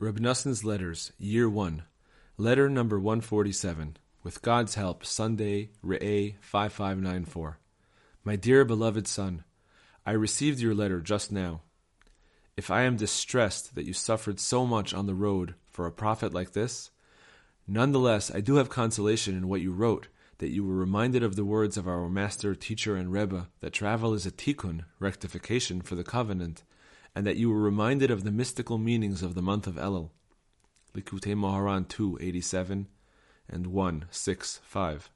Reb Noson's Letters, Year 1, Letter number 147, with God's help, Sunday, Re'eh 5594. My dear beloved son, I received your letter just now. If I am distressed that you suffered so much on the road for a profit like this, nonetheless I do have consolation in what you wrote, that you were reminded of the words of our master, teacher, and Rebbe that travel is a tikkun, rectification for the covenant, and that you were reminded of the mystical meanings of the month of Elul. Likutei Moharan 2, 87 and 1, 6, 5.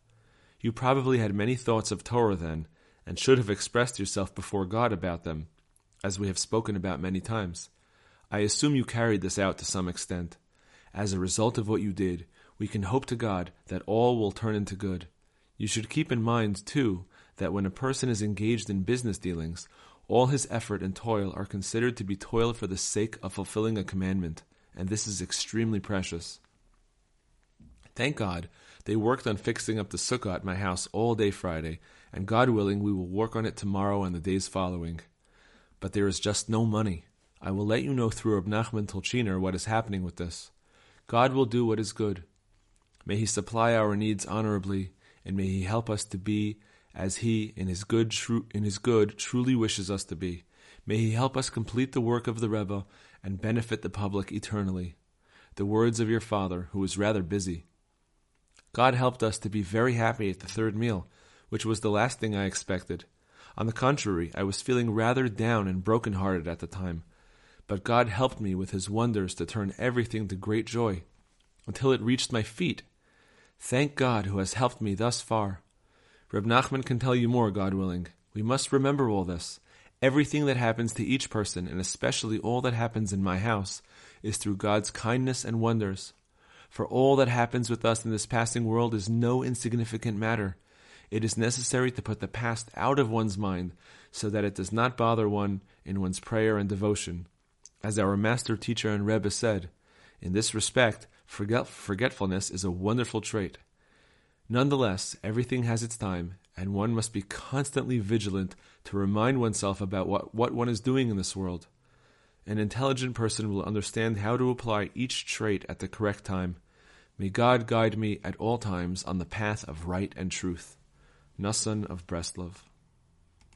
You probably had many thoughts of Torah then, and should have expressed yourself before God about them, as we have spoken about many times. I assume you carried this out to some extent. As a result of what you did, we can hope to God that all will turn into good. You should keep in mind, too, that when a person is engaged in business dealings, all his effort and toil are considered to be toil for the sake of fulfilling a commandment, and this is extremely precious. Thank God, they worked on fixing up the sukkah at my house all day Friday, and God willing, we will work on it tomorrow and the days following. But there is just no money. I will let you know through Reb Nachman Tolchiner what is happening with this. God will do what is good. May He supply our needs honorably, and may He help us to be as He, in His good, tru- in His good, truly wishes us to be. May He help us complete the work of the Rebbe and benefit the public eternally. The words of your father, who was rather busy. God helped us to be very happy at the third meal, which was the last thing I expected. On the contrary, I was feeling rather down and broken hearted at the time. But God helped me with His wonders to turn everything to great joy, until it reached my feet. Thank God who has helped me thus far. Reb Nachman can tell you more, God willing. We must remember all this. Everything that happens to each person, and especially all that happens in my house, is through God's kindness and wonders. For all that happens with us in this passing world is no insignificant matter. It is necessary to put the past out of one's mind so that it does not bother one in one's prayer and devotion. As our master teacher and Rebbe said, in this respect, forget- forgetfulness is a wonderful trait. Nonetheless, everything has its time, and one must be constantly vigilant to remind oneself about what, what one is doing in this world. An intelligent person will understand how to apply each trait at the correct time. May God guide me at all times on the path of right and truth. Noson of Breslov.